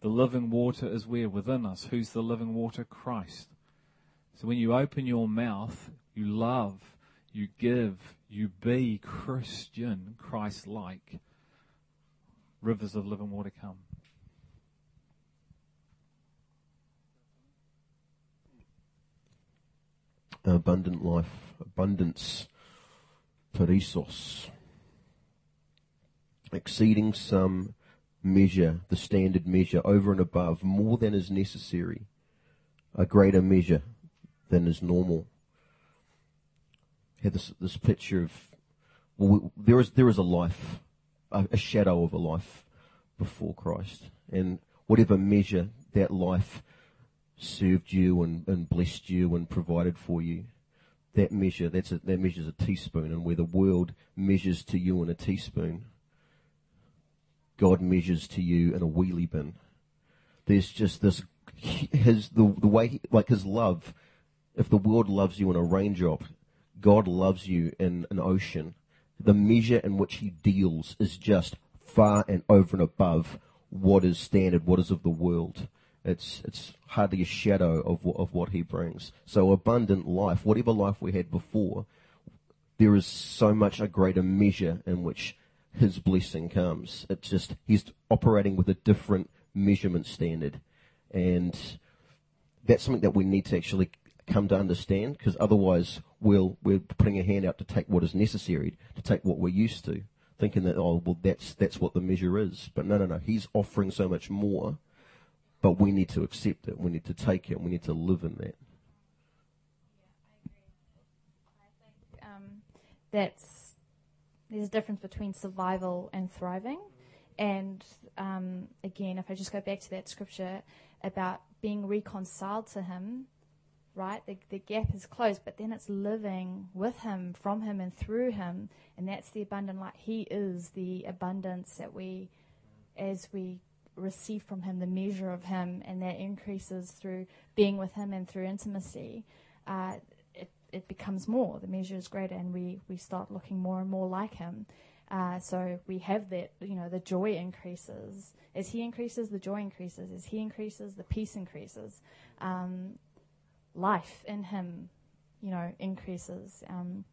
The living water is where? Within us. Who's the living water? Christ. So when you open your mouth, you love, you give, you be Christian, Christ like, rivers of living water come. Abundant life, abundance, perissos, exceeding some measure, the standard measure, over and above, more than is necessary, a greater measure than is normal. Had this this picture of well, we, there is there is a life, a, a shadow of a life before Christ, and whatever measure that life served you and, and blessed you and provided for you, that measure, that's a, that measures a teaspoon, and where the world measures to you in a teaspoon, God measures to you in a wheelie bin. There's just this, his, the, the way, he, like his love, if the world loves you in a raindrop, God loves you in an ocean. The measure in which he deals is just far and over and above what is standard, what is of the world. It's, it's hardly a shadow of, what- of what he brings. So abundant life, whatever life we had before, there is so much a greater measure in which his blessing comes. It's just, he's operating with a different measurement standard. And that's something that we need to actually come to understand because otherwise we'll, we're putting a hand out to take what is necessary, to take what we're used to, thinking that, oh, well, that's, that's what the measure is. But no, no, no. He's offering so much more, but we need to accept it. We need to take it. We need to live in that. um, that's there's a difference between survival and thriving. And um, again, if I just go back to that scripture about being reconciled to Him, right? The, the gap is closed, but then it's living with Him, from Him, and through Him, and that's the abundant life. He is the abundance that we, as we receive from Him, the measure of Him, and that increases through being with Him and through intimacy. Uh, it, it becomes more. The measure is greater, and we, we start looking more and more like Him. Uh, so we have that, you know, the joy increases. As He increases, the joy increases. As He increases, the peace increases. Um, life in Him, you know, increases. Um,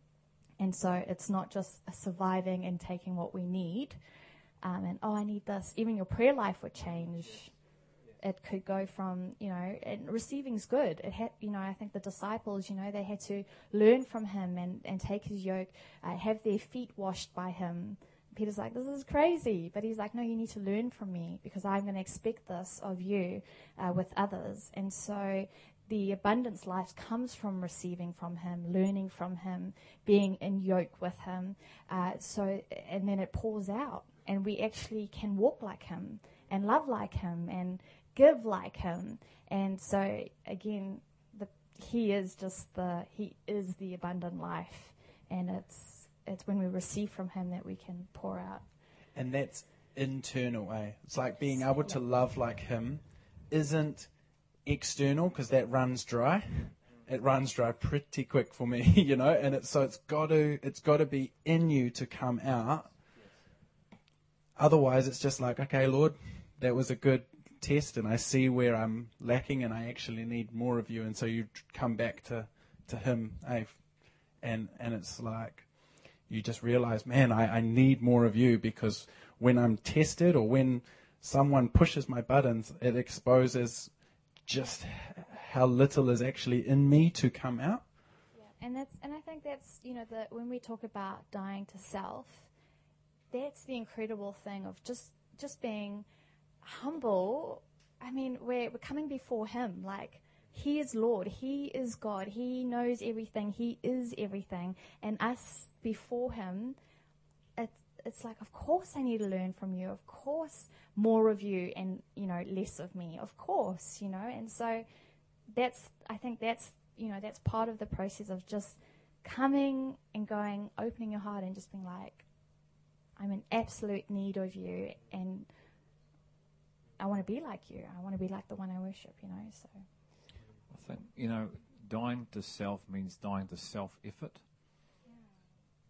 and so it's not just surviving and taking what we need. Um, and, oh, I need this. Even your prayer life would change. It could go from, you know, and receiving's good. It had, you know, I think the disciples, you know, they had to learn from him and, and take his yoke, uh, have their feet washed by him. Peter's like, this is crazy. But he's like, no, you need to learn from me because I'm going to expect this of you uh, with others. And so the abundance life comes from receiving from him, learning from him, being in yoke with him. Uh, so, and then it pours out, and we actually can walk like him and love like him and give like him. And so, again, the, he is just the he is the abundant life, and it's it's when we receive from him that we can pour out. And that's internal, eh? It's like being able to love like him isn't external because that runs dry. It runs dry pretty quick for me, you know, and it's so it's got to it's got to be in you to come out. Otherwise, it's just like, okay, Lord, that was a good test, and I see where I'm lacking, and I actually need more of you, and so you come back to to Him, eh? And and it's like you just realize, man, I, I need more of you because when I'm tested or when someone pushes my buttons, it exposes just how little is actually in me to come out. And that's and I think that's you know that when we talk about dying to self, that's the incredible thing of just just being humble. I mean, we're we're coming before Him like. He is Lord. He is God. He knows everything. He is everything. And us before Him, it's, it's like, of course I need to learn from you. Of course, more of you and, you know, less of me. Of course, you know. And so that's, I think that's, you know, that's part of the process of just coming and going, opening your heart and just being like, I'm in absolute need of you. And I want to be like you. I want to be like the one I worship, you know. So. I think, you know, dying to self means dying to self effort.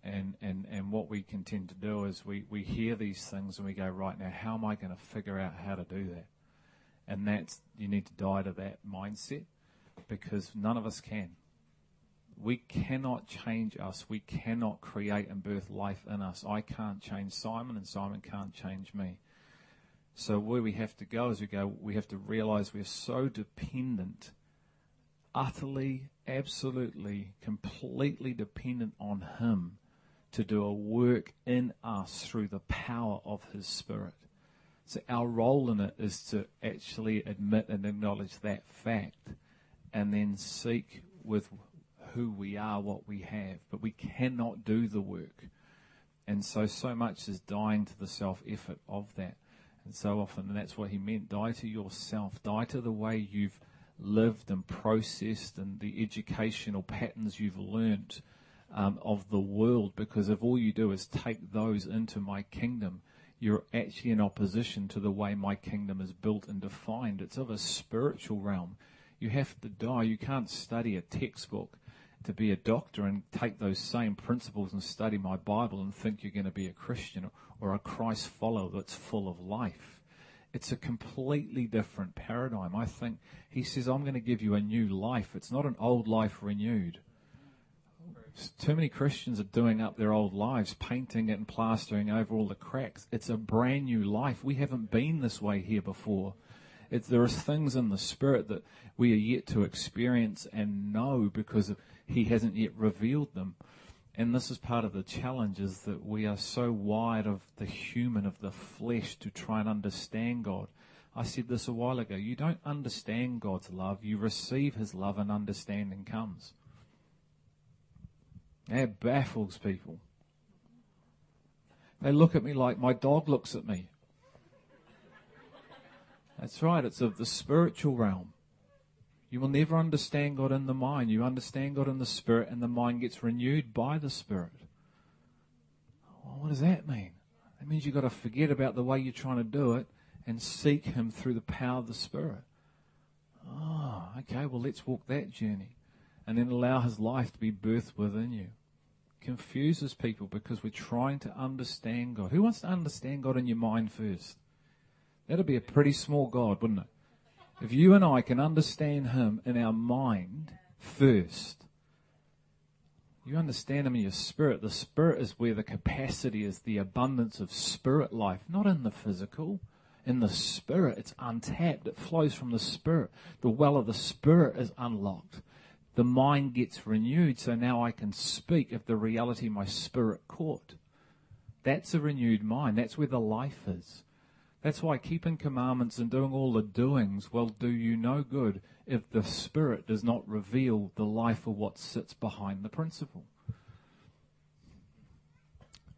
And, and, and what we can tend to do is we, we hear these things and we go, right now, how am I going to figure out how to do that? And that's, you need to die to that mindset because none of us can. We cannot change us. We cannot create and birth life in us. I can't change Simon and Simon can't change me. So where we have to go is we go, we have to realize we're so dependent utterly, absolutely, completely dependent on Him to do a work in us through the power of His Spirit. So our role in it is to actually admit and acknowledge that fact and then seek with who we are what we have. But we cannot do the work. And so, so much is dying to the self effort of that. And so often, and that's what he meant die to yourself, die to the way you've lived and processed and the educational patterns you've learnt um, of the world because if all you do is take those into my kingdom, you're actually in opposition to the way my kingdom is built and defined. It's of a spiritual realm. You have to die. You can't study a textbook to be a doctor and take those same principles and study my Bible and think you're going to be a Christian or a Christ follower that's full of life. It's a completely different paradigm. I think he says, I'm going to give you a new life. It's not an old life renewed. Too many Christians are doing up their old lives, painting it and plastering over all the cracks. It's a brand new life. We haven't been this way here before. It's, there are things in the Spirit that we are yet to experience and know because He hasn't yet revealed them. And this is part of the challenge is that we are so wide of the human, of the flesh to try and understand God. I said this a while ago. You don't understand God's love. You receive His love and understanding comes. That baffles people. They look at me like my dog looks at me. That's right, it's of the spiritual realm. You will never understand God in the mind. You understand God in the spirit, and the mind gets renewed by the spirit. Well, what does that mean? That means you've got to forget about the way you're trying to do it and seek Him through the power of the Spirit. Oh, okay, well, let's walk that journey and then allow His life to be birthed within you. Confuses people because we're trying to understand God. Who wants to understand God in your mind first? That'd be a pretty small God, wouldn't it? If you and I can understand Him in our mind first, you understand Him in your spirit. The spirit is where the capacity is, the abundance of spirit life, not in the physical. In the spirit, it's untapped. It flows from the spirit. The well of the spirit is unlocked. The mind gets renewed, so now I can speak of the reality my spirit caught. That's a renewed mind. That's where the life is. That's why keeping commandments and doing all the doings will do you no good if the Spirit does not reveal the life of what sits behind the principle.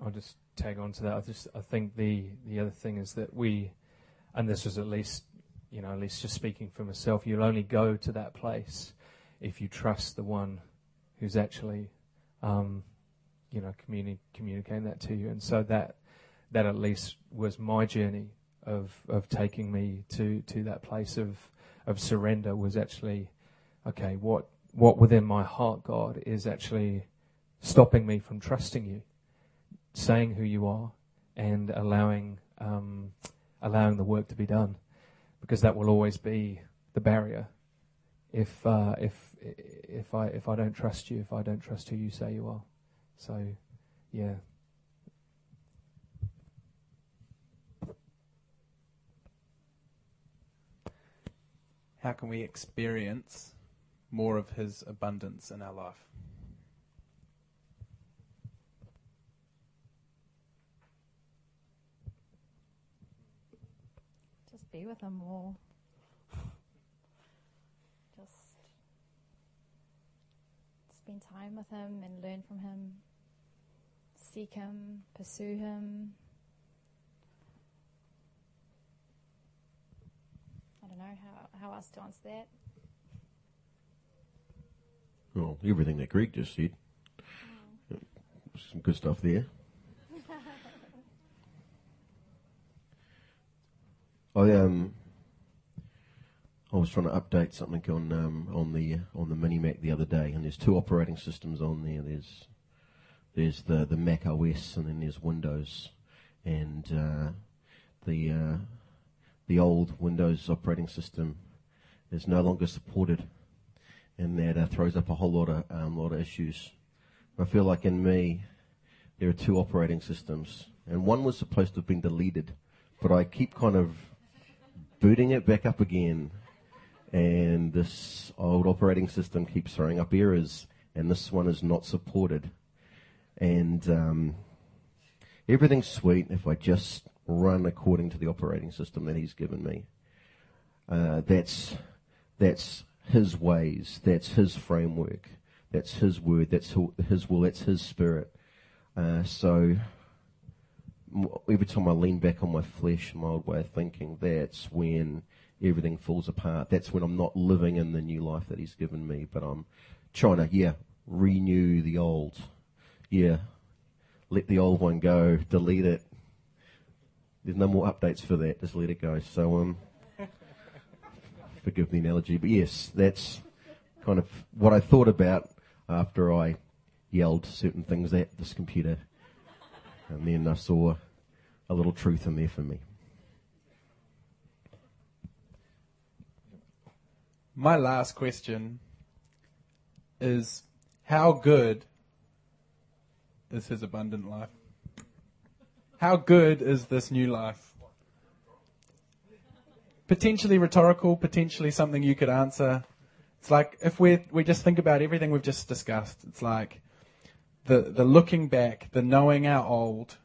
I'll just tag on to that. I just I think the the other thing is that we, and this is at least you know at least just speaking for myself, you'll only go to that place if you trust the one who's actually, um, you know, communi- communicating that to you. And so that that at least was my journey of of taking me to to that place of of surrender was actually okay what what within my heart god is actually stopping me from trusting you saying who you are and allowing um, allowing the work to be done. Because that will always be the barrier. If uh, if if I if I don't trust you if I don't trust who you say you are. So yeah how can we experience more of His abundance in our life? Just be with Him more. Just spend time with Him and learn from Him. Seek Him, pursue Him. I don't know how, how else to answer that. Well, everything that Greg just said. Some good stuff there. I um, I was trying to update something on um, on the on the mini Mac the other day, and there's two operating systems on there. There's there's the the Mac OS, and then there's Windows, and uh, the uh, the old Windows operating system is no longer supported, and that uh, throws up a whole lot of um, lot of issues. I feel like in me, there are two operating systems, and one was supposed to have been deleted, but I keep kind of booting it back up again, and this old operating system keeps throwing up errors, and this one is not supported, and um, everything's sweet if I just run according to the operating system that he's given me. Uh, that's that's his ways. That's his framework. That's his word. That's his will. That's his spirit. Uh, so every time I lean back on my flesh, my old way of thinking, that's when everything falls apart. That's when I'm not living in the new life that He's given me, but I'm trying to, yeah, renew the old. Yeah, let the old one go, delete it. There's no more updates for that. Just let it go. So, um, forgive the analogy, but yes, that's kind of what I thought about after I yelled certain things at this computer. And then I saw a little truth in there for me. My last question is how good is his abundant life? How good is this new life? Potentially rhetorical, potentially something you could answer. It's like if we we just think about everything we've just discussed, it's like the the looking back, the knowing our old,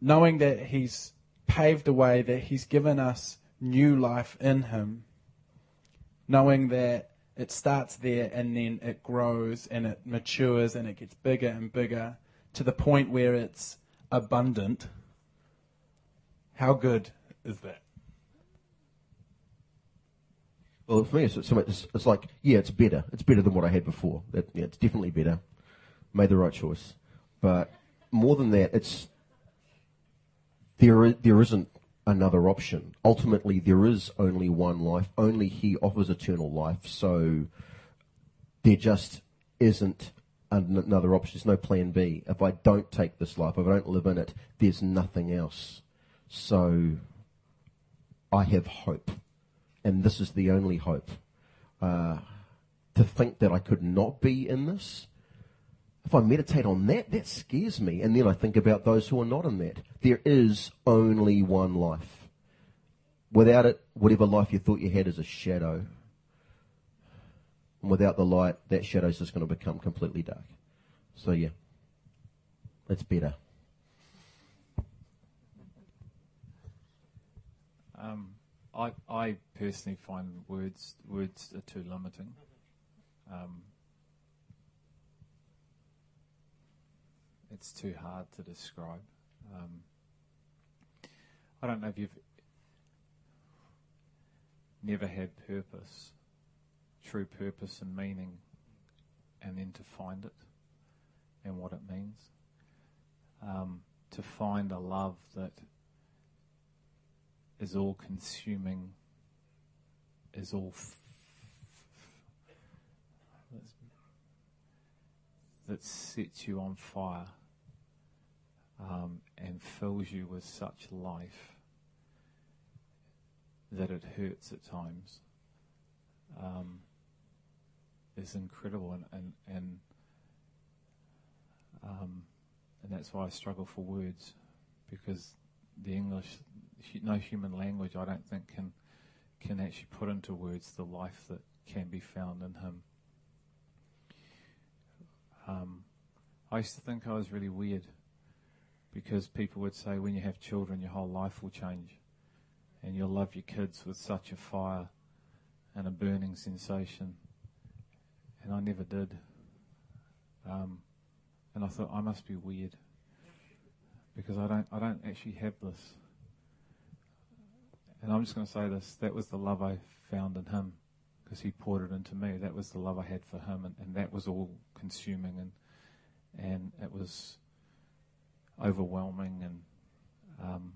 knowing that he's paved the way, that he's given us new life in him knowing that it starts there and then it grows and it matures and it gets bigger and bigger to the point where it's abundant. How good is that? Well, for me, it's, it's, like, yeah, it's better. It's better than what I had before. That, yeah, it's definitely better. Made the right choice. But more than that, it's there. There isn't another option. Ultimately, there is only one life. Only He offers eternal life. So there just isn't another option. There's no plan B. If I don't take this life, if I don't live in it, there's nothing else. So I have hope and this is the only hope. Uh, to think that I could not be in this, if I meditate on that, that scares me. And then I think about those who are not in that. There is only one life. Without it, whatever life you thought you had is a shadow. And without the light, that shadow is just going to become completely dark. So yeah, it's better. Um, I, I personally find words words are too limiting. Um, it's too hard to describe. Um, I don't know if you've never had purpose, true purpose and meaning, and then to find it and what it means. Um, to find a love that is all consuming, is all f- that sets you on fire um, and fills you with such life that it hurts at times um, is incredible and and and, um, and that's why I struggle for words because the English no human language I don't think can can actually put into words the life that can be found in him. Um, I used to think I was really weird because people would say when you have children your whole life will change and you'll love your kids with such a fire and a burning sensation and I never did. Um, and I thought I must be weird because I don't I don't actually have this. And I'm just going to say this: that was the love I found in him because he poured it into me. That was the love I had for him, and, and that was all consuming and and it was overwhelming and um,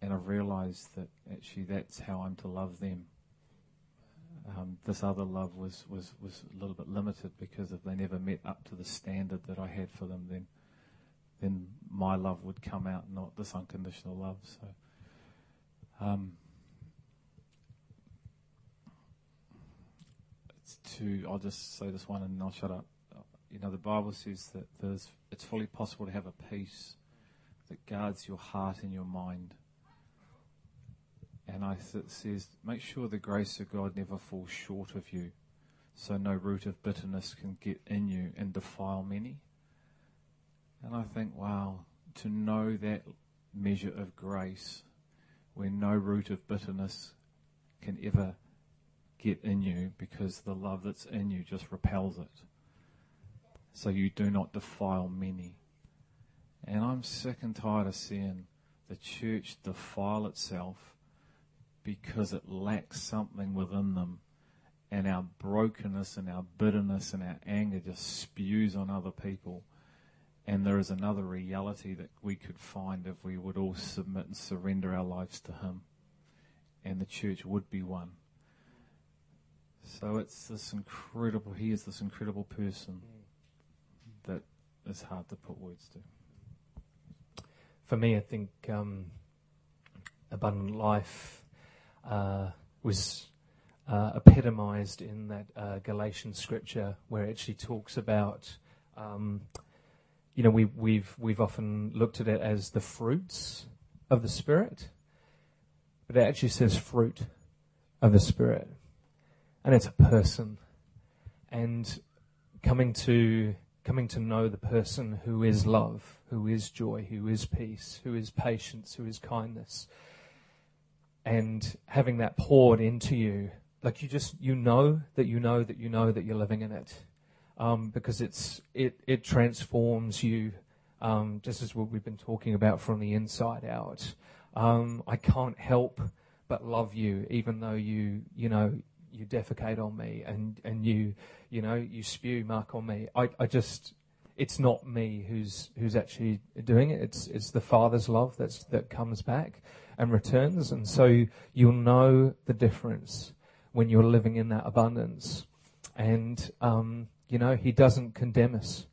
and I've realised that actually that's how I'm to love them. Um, this other love was, was, was a little bit limited because if they never met up to the standard that I had for them, then then my love would come out, not this unconditional love. So, um, it's to I'll just say this one and I'll shut up. You know, the Bible says that there's it's fully possible to have a peace that guards your heart and your mind. And I it says, make sure the grace of God never falls short of you, so no root of bitterness can get in you and defile many. And I think, wow, to know that measure of grace where no root of bitterness can ever get in you because the love that's in you just repels it. So you do not defile many. And I'm sick and tired of seeing the church defile itself because it lacks something within them. And our brokenness and our bitterness and our anger just spews on other people. And there is another reality that we could find if we would all submit and surrender our lives to Him. And the church would be one. So it's this incredible, He is this incredible person that is hard to put words to. For me, I think um, abundant life was uh, epitomized in that uh, Galatian scripture where it actually talks about. Um, you know, we, we've we've often looked at it as the fruits of the spirit, but it actually says fruit of the spirit, and it's a person, and coming to coming to know the person who is love, who is joy, who is peace, who is patience, who is kindness, and having that poured into you, like you just you know that you know that you know that you're living in it um, because it's it it transforms you, um, just as what we've been talking about from the inside out. Um, I can't help but love you, even though you you know you defecate on me and and you you know you spew mark on me. I I just it's not me who's who's actually doing it. It's it's the Father's love that's that comes back and returns, and so you'll know the difference when you're living in that abundance. And um, you know, He doesn't condemn us,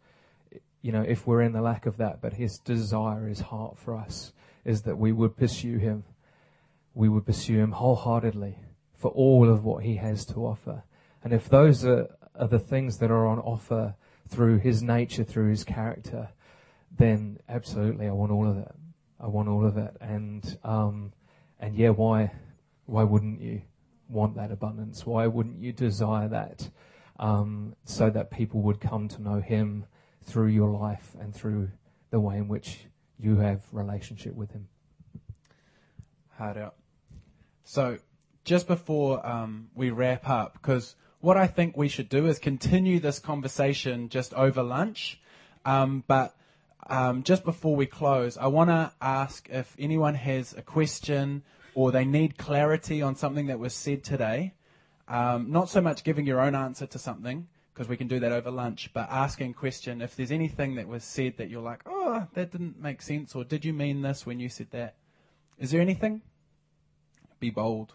you know, if we're in the lack of that, but His desire, His heart for us is that we would pursue Him. We would pursue Him wholeheartedly for all of what He has to offer. And if those are, are the things that are on offer through His nature, through His character, then absolutely I want all of it. I want all of it. And, um, and yeah, why, why wouldn't you want that abundance? Why wouldn't you desire that? um, so that people would come to know Him through your life and through the way in which you have relationship with Him. Hard out. So, just before um, we wrap up, because what I think we should do is continue this conversation just over lunch. Um, but um, just before we close, I want to ask if anyone has a question or they need clarity on something that was said today. Um, not so much giving your own answer to something, because we can do that over lunch, but asking question if there's anything that was said that you're like, oh, that didn't make sense, or did you mean this when you said that? Is there anything? Be bold.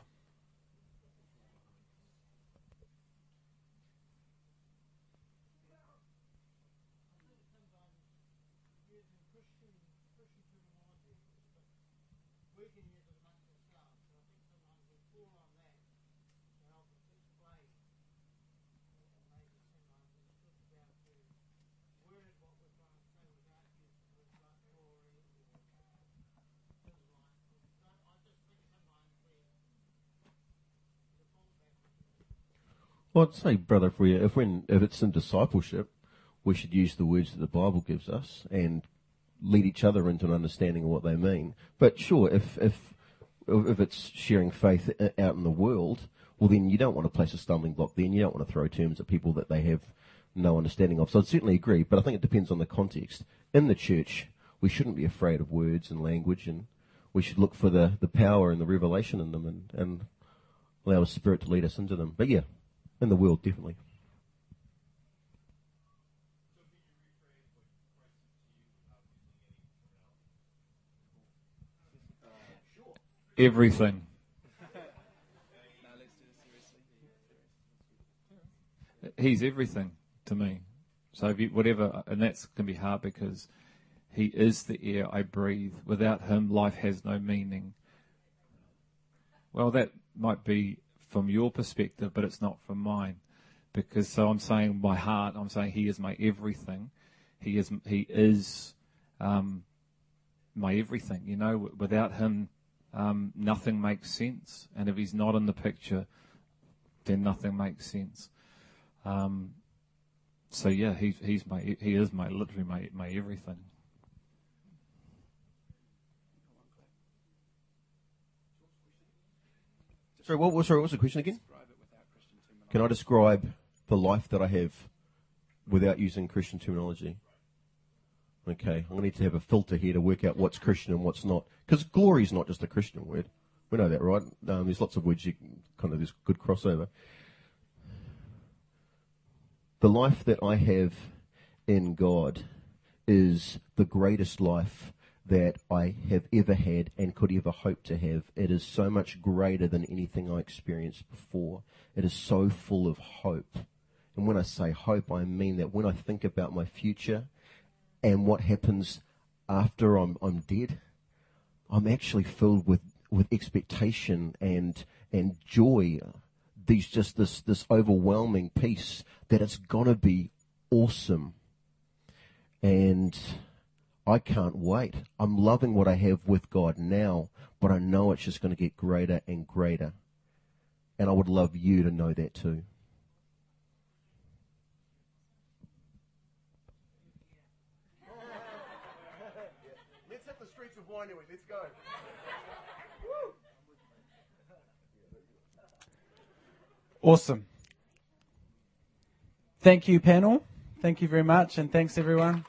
Well, I'd say, brother, if we if if it's in discipleship, we should use the words that the Bible gives us and lead each other into an understanding of what they mean. But sure, if if if it's sharing faith out in the world, well, then you don't want to place a stumbling block. Then you don't want to throw terms at people that they have no understanding of. So I'd certainly agree, but I think it depends on the context. In the church, we shouldn't be afraid of words and language, and we should look for the, the power and the revelation in them, and, and allow the Spirit to lead us into them. But yeah, in the world, definitely. Everything. He's everything to me. So you, whatever, and that's going to be hard because he is the air I breathe. Without him, life has no meaning. Well, that might be from your perspective, but it's not from mine. Because so I'm saying my heart, I'm saying he is my everything. He is, he is, um, my everything. You know, without him, um, nothing makes sense. And if he's not in the picture, then nothing makes sense. Um, so yeah, he's, he's my, he is my, literally my, my everything. Sorry, what was sorry, what was the question again? Can I describe the life that I have without using Christian terminology? Okay, I'm going to need to have a filter here to work out what's Christian and what's not. Because glory is not just a Christian word. We know that, right? Um, there's lots of words you can, kind of there's good crossover. The life that I have in God is the greatest life that I have ever had and could ever hope to have. It is so much greater than anything I experienced before. It is so full of hope. And when I say hope, I mean that when I think about my future and what happens after I'm, I'm dead, I'm actually filled with, with expectation and, and joy. These just this, this overwhelming peace that it's gonna be awesome. And I can't wait. I'm loving what I have with God now, but I know it's just going to get greater and greater. And I would love you to know that too. Let's hit the streets of Wainui. Let's go. Awesome. Thank you, panel. Thank you very much, and thanks everyone.